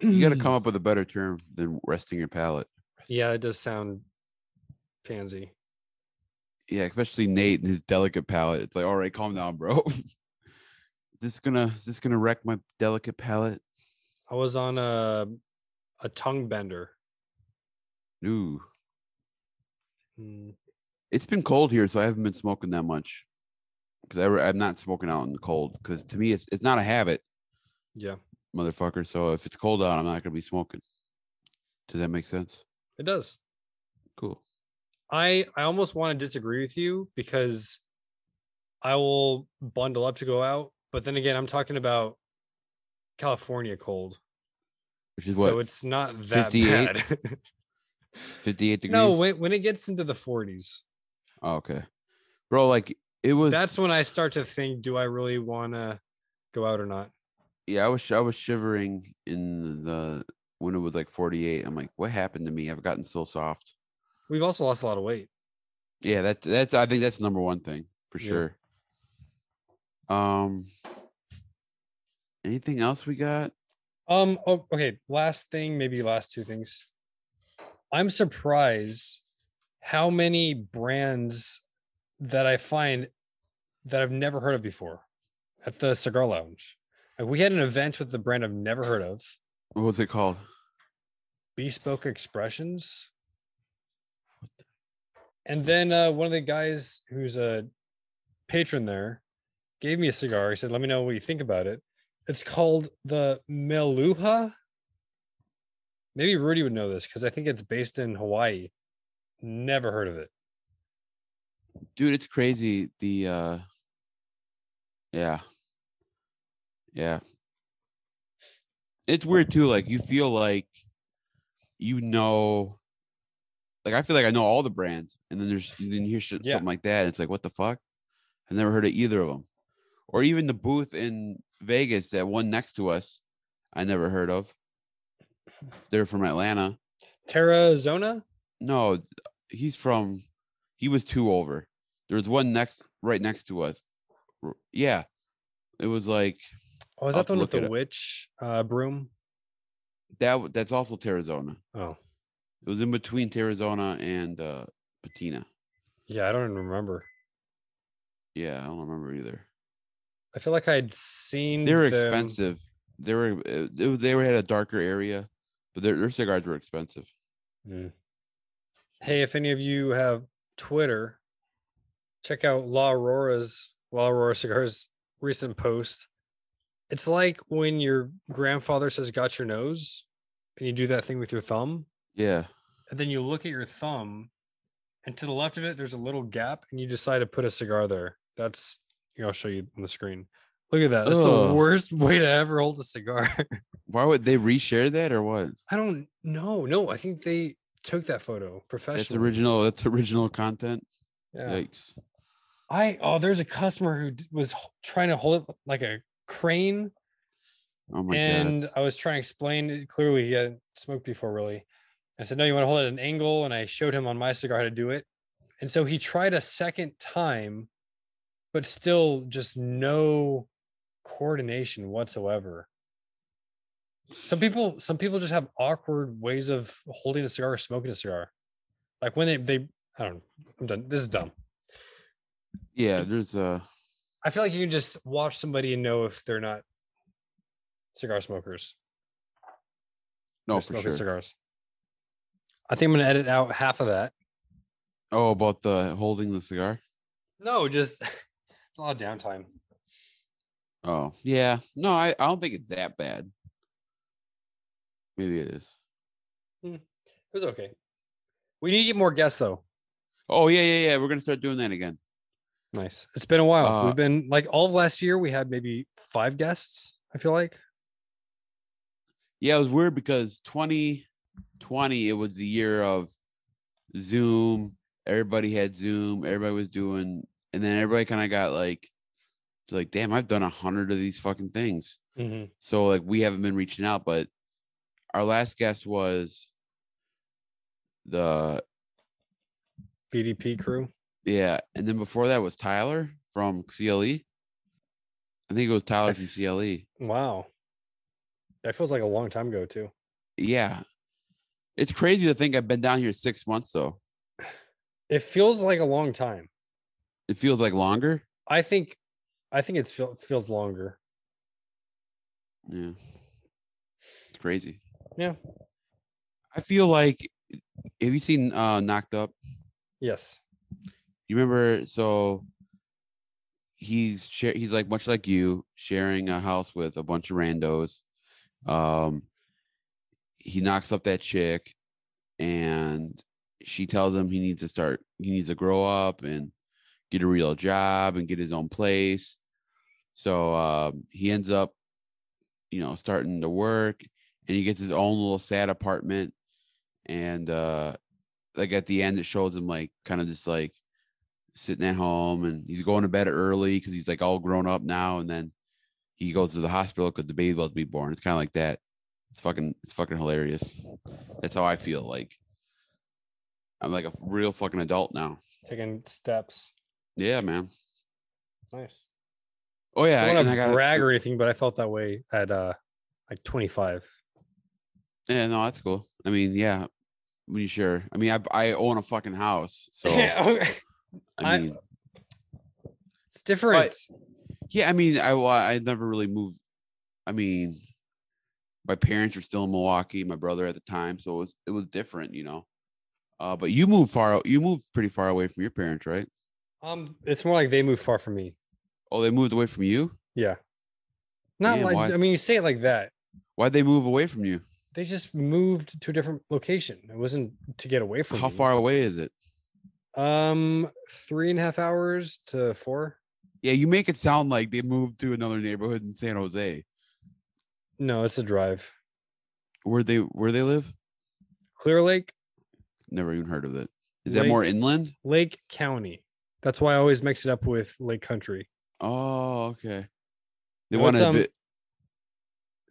You got to come up with a better term than resting your palate. Yeah, it does sound pansy. Yeah, especially Nate and his delicate palate. It's like, all right, calm down, bro. is this gonna is this gonna wreck my delicate palate? I was on a a tongue bender. Ooh, Mm, it's been cold here, so I haven't been smoking that much. Because I, I'm not smoking out in the cold. Because to me, it's it's not a habit, yeah, motherfucker. So if it's cold out, I'm not gonna be smoking. Does that make sense? it does. Cool. I I almost want to disagree with you because I will bundle up to go out, but then again, I'm talking about California cold, Which is what so it's not that 58? bad. 58 degrees. no, when when it gets into the 40s, Oh, okay, bro. Like it was. that's when I start to think, do I really want to go out or not? yeah. I was I was shivering in the when it was like 48. I'm like, what happened to me? I've gotten so soft. We've also lost a lot of weight. Yeah, that that's I think that's number one thing for Yeah. sure. Um, anything else we got? Um. Oh, okay. Last thing, maybe last two things. I'm surprised how many brands that I find that I've never heard of before at the cigar lounge. Like we had an event with the brand I've never heard of, What was it called? Bespoke Expressions. And then uh, one of the guys who's a patron there gave me a cigar. He said, "Let me know what you think about it." It's called the Meluha. Maybe Rudy would know this because I think it's based in Hawaii. Never heard of it. Dude, it's crazy. The uh, yeah, yeah. It's weird too. Like you feel like you know. Like I feel like I know all the brands, and then there's you then hear shit, Yeah. something like that. It's like, what the fuck? I never heard of either of them, or even the booth in Vegas, that one next to us, I never heard of. They're from Atlanta. Terra Zona. No, he's from. He was two over. There was one next, right next to us. Yeah, it was like Oh, is that the one with the witch uh, broom? that. That's also Terrazona. Oh, It was in between Terrazona and uh Patina. yeah. I don't even remember. Yeah, I don't remember either. I feel like I'd seen. They were them- expensive. They were. uh, They, were- they were had a darker area, but their their cigars were expensive. Mm. Hey, if any of you have Twitter, check out La Aurora's La Aurora Cigars recent post. It's like when your grandfather says got your nose and you do that thing with your thumb, Yeah. and then you look at your thumb, and to the left of it, there's a little gap, and you decide to put a cigar there. That's here, I'll show you on the screen. Look at that. That's the worst way to ever hold a cigar. Why would they reshare that or what? I don't know. No, I think they took that photo That's It's original. That's original content. Yeah. Yikes. I oh, there's a customer who was trying to hold it like a crane, Oh my and god. I was trying to explain it. Clearly, he hadn't smoked before, really. I said, "No, you want to hold it at an angle," and I showed him on my cigar how to do it. And so he tried a second time, but still just no coordination whatsoever. Some people, some people just have awkward ways of holding a cigar or smoking a cigar. Like when they, they, I don't know. I'm done. This is dumb. Yeah, there's uh I feel like you can just watch somebody and know if they're not cigar smokers. no for smoking sure. cigars. I think I'm gonna edit out half of that. Oh, about the holding the cigar. No, just a lot of downtime. Oh yeah, no, I, I don't think it's that bad. Maybe it is. It was okay. We need to get more guests though. Oh yeah, yeah, yeah. We're gonna start doing that again. Nice. It's been a while. Uh, We've been like all of last year. We had maybe five guests. I feel like. Yeah, it was weird because 2020 it was the year of Zoom. Everybody had Zoom. Everybody was doing, and then everybody kind of got like, like, damn, I've done a hundred of these fucking things. Mm-hmm. So like we haven't been reaching out, but our last guest was the BDP crew. Yeah, and then before that was Tyler from CLE. I think it was Tyler from CLE. Wow. That feels like a long time ago too. Yeah, it's crazy to think I've been down here six months though. It feels like a long time. It feels like longer. I think I think it feel, feels longer. Yeah, it's crazy. Yeah. I feel like. Have you seen uh Knocked Up? Yes. You remember? So he's he's like much like you, sharing a house with a bunch of randos. Um, he knocks up that chick, and she tells him he needs to start. He needs to grow up and get a real job and get his own place. So um, he ends up, you know, starting to work, and he gets his own little sad apartment. And uh, like at the end, it shows him like kind of just like sitting at home and he's going to bed early because he's like all grown up now and then he goes to the hospital because the baby about to be born it's kind of like that it's fucking it's fucking hilarious that's how i feel like i'm like a real fucking adult now Taking steps. Yeah man Nice. oh yeah I don't want I to got brag or anything, but I felt that way at uh like 25. yeah no that's cool i mean yeah when you sure i mean i, I own a fucking house so Yeah, i I- mean it's different. Yeah, I mean, I wa- I never really moved. I mean, my parents were still in Milwaukee, my brother at the time, so it was it was different, you know. Uh, but you moved far. You moved pretty far away from your parents, right? Um, it's more like they moved far from me. Oh, they moved away from you. Yeah. Not Damn, like why? I mean, you say it like that. Why'd they move away from you? They just moved to a different location. It wasn't to get away from How me. far away is it? Um, three and a half hours to four. Yeah, you make it sound like they moved to another neighborhood in San Jose. No, it's a drive. Where they where they live? Clear Lake, Never even heard of it. Is that more inland? Lake County. That's why I always mix it up with Lake Country. Oh, okay. They want to. um, bit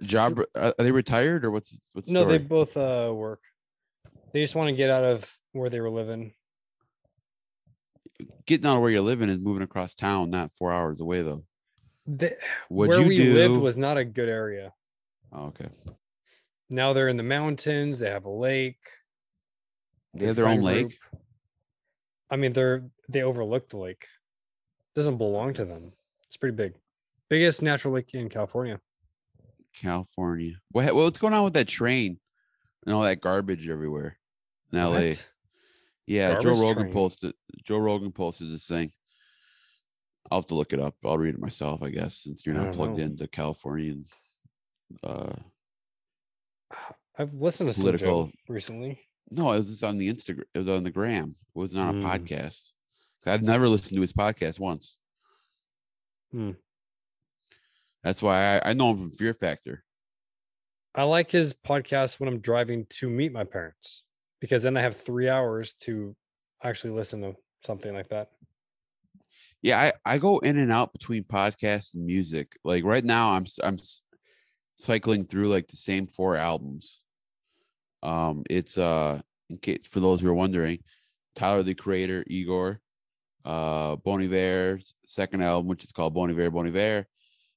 job. Are they retired or what's what's the No, they both uh work. They just want to get out of where they were living. Getting out of where you're living is moving across town, not four hours away though. What'd where you we do? lived was not a good area. Oh, okay. Now they're in the mountains. They have a lake. They have their own lake. group. I mean, they're they overlook the lake. Doesn't belong to them. It's pretty big. Biggest natural lake in California. California. What what's going on with that train and all that garbage everywhere in LA? What? Yeah, Joe Rogan train? posted. Joe Rogan posted this thing. I'll have to look it up. I'll read it myself, I guess, since you're not plugged know. into Californian. Uh, I've listened to some Political- recently. no, it was on the Instagram. It was on the gram. It was not a Mm. podcast. I've never listened to his podcast once. Hmm. That's why I, I know him from Fear Factor. I like his podcast when I'm driving to meet my parents because then I have three hours to actually listen to something like that. Yeah, I, I go in and out between podcasts and music. Like right now, I'm I'm cycling through like the same four albums. Um, it's uh, in case for those who are wondering, Tyler the Creator, Igor, uh, Bon Iver's second album, which is called Bon Iver, Bon Iver,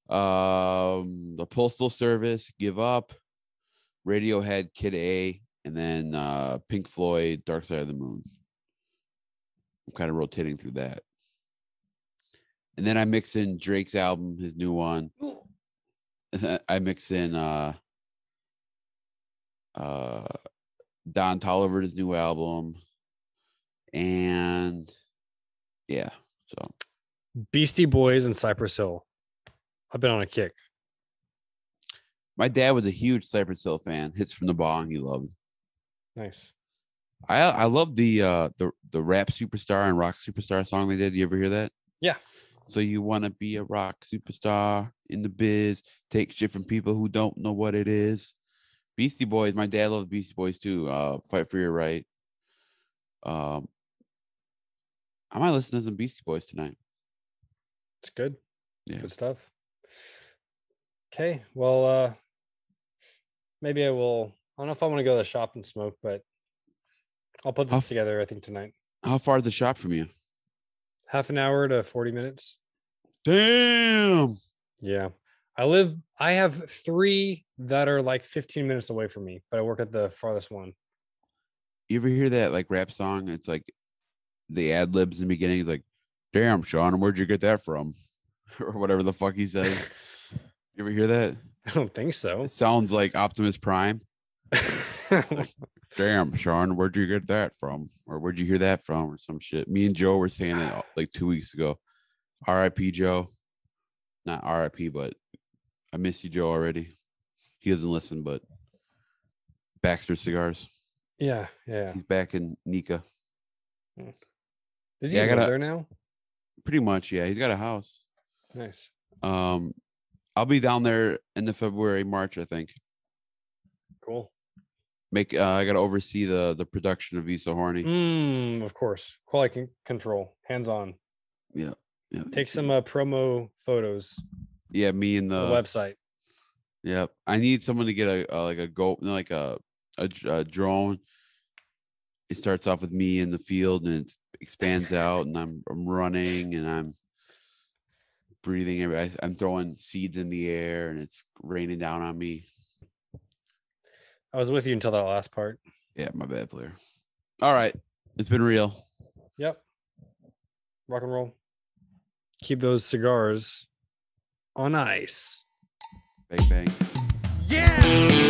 um, the Postal Service, Give Up, Radiohead, Kid A, and then uh, Pink Floyd, Dark Side of the Moon. I'm kind of rotating through that. And then I mix in Drake's album, his new one. I mix in uh uh Don Toliver's new album. And yeah, so Beastie Boys and Cypress Hill. I've been on a kick. my dad was a huge Cypress Hill fan. Hits from the bong he loved. Nice. I I love the uh the the rap superstar and rock superstar song they did. You ever hear that? Yeah. So you want to be a rock superstar in the biz, take shit from people who don't know what it is. Beastie Boys, my dad loves Beastie Boys too. Uh Fight for Your Right. Um I might listen to some Beastie Boys tonight. It's good. Yeah. Good stuff. Okay. Well, uh maybe I will I don't know if I want to go to the shop and smoke, but I'll put this f- together, I think, tonight. How far is the shop from you? half an hour to 40 minutes. Damn. Yeah. I live, I have three that are like 15 minutes away from me, but I work at the farthest one. You ever hear that like rap song? It's like the ad libs in the beginning. It's like, damn, Sean, where'd you get that from? or whatever the fuck he says. you ever hear that? I don't think so. It sounds like Optimus Prime. Damn, Sean, where'd you get that from? Or where'd you hear that from? Or some shit. Me and Joe were saying it like two weeks ago. R.I.P. Joe. Not R.I.P. But I miss you, Joe, already. He doesn't listen, but Baxter Cigars. yeah, yeah. He's back in Nika. Hmm. Is he Yeah, live gotta- there now? Pretty much, yeah. He's got a house. Nice. Um, I'll be down there in the February, March, I think. Cool. Make uh, I gotta oversee the the production of Viso Horny. Mm, of course. Quality control, hands on. Yeah. Yeah. Take some uh, promo photos. Yeah, me and The the website. Yeah, I need someone to get a, a like a go like a, a a drone. It starts off with me in the field and it expands out, and I'm I'm running and I'm breathing. I, I'm throwing seeds in the air, and it's raining down on me. I was with you until that last part. Yeah, my bad player. All right, it's been real. Yep. Rock and roll. Keep those cigars on ice. Bang bang. Yeah!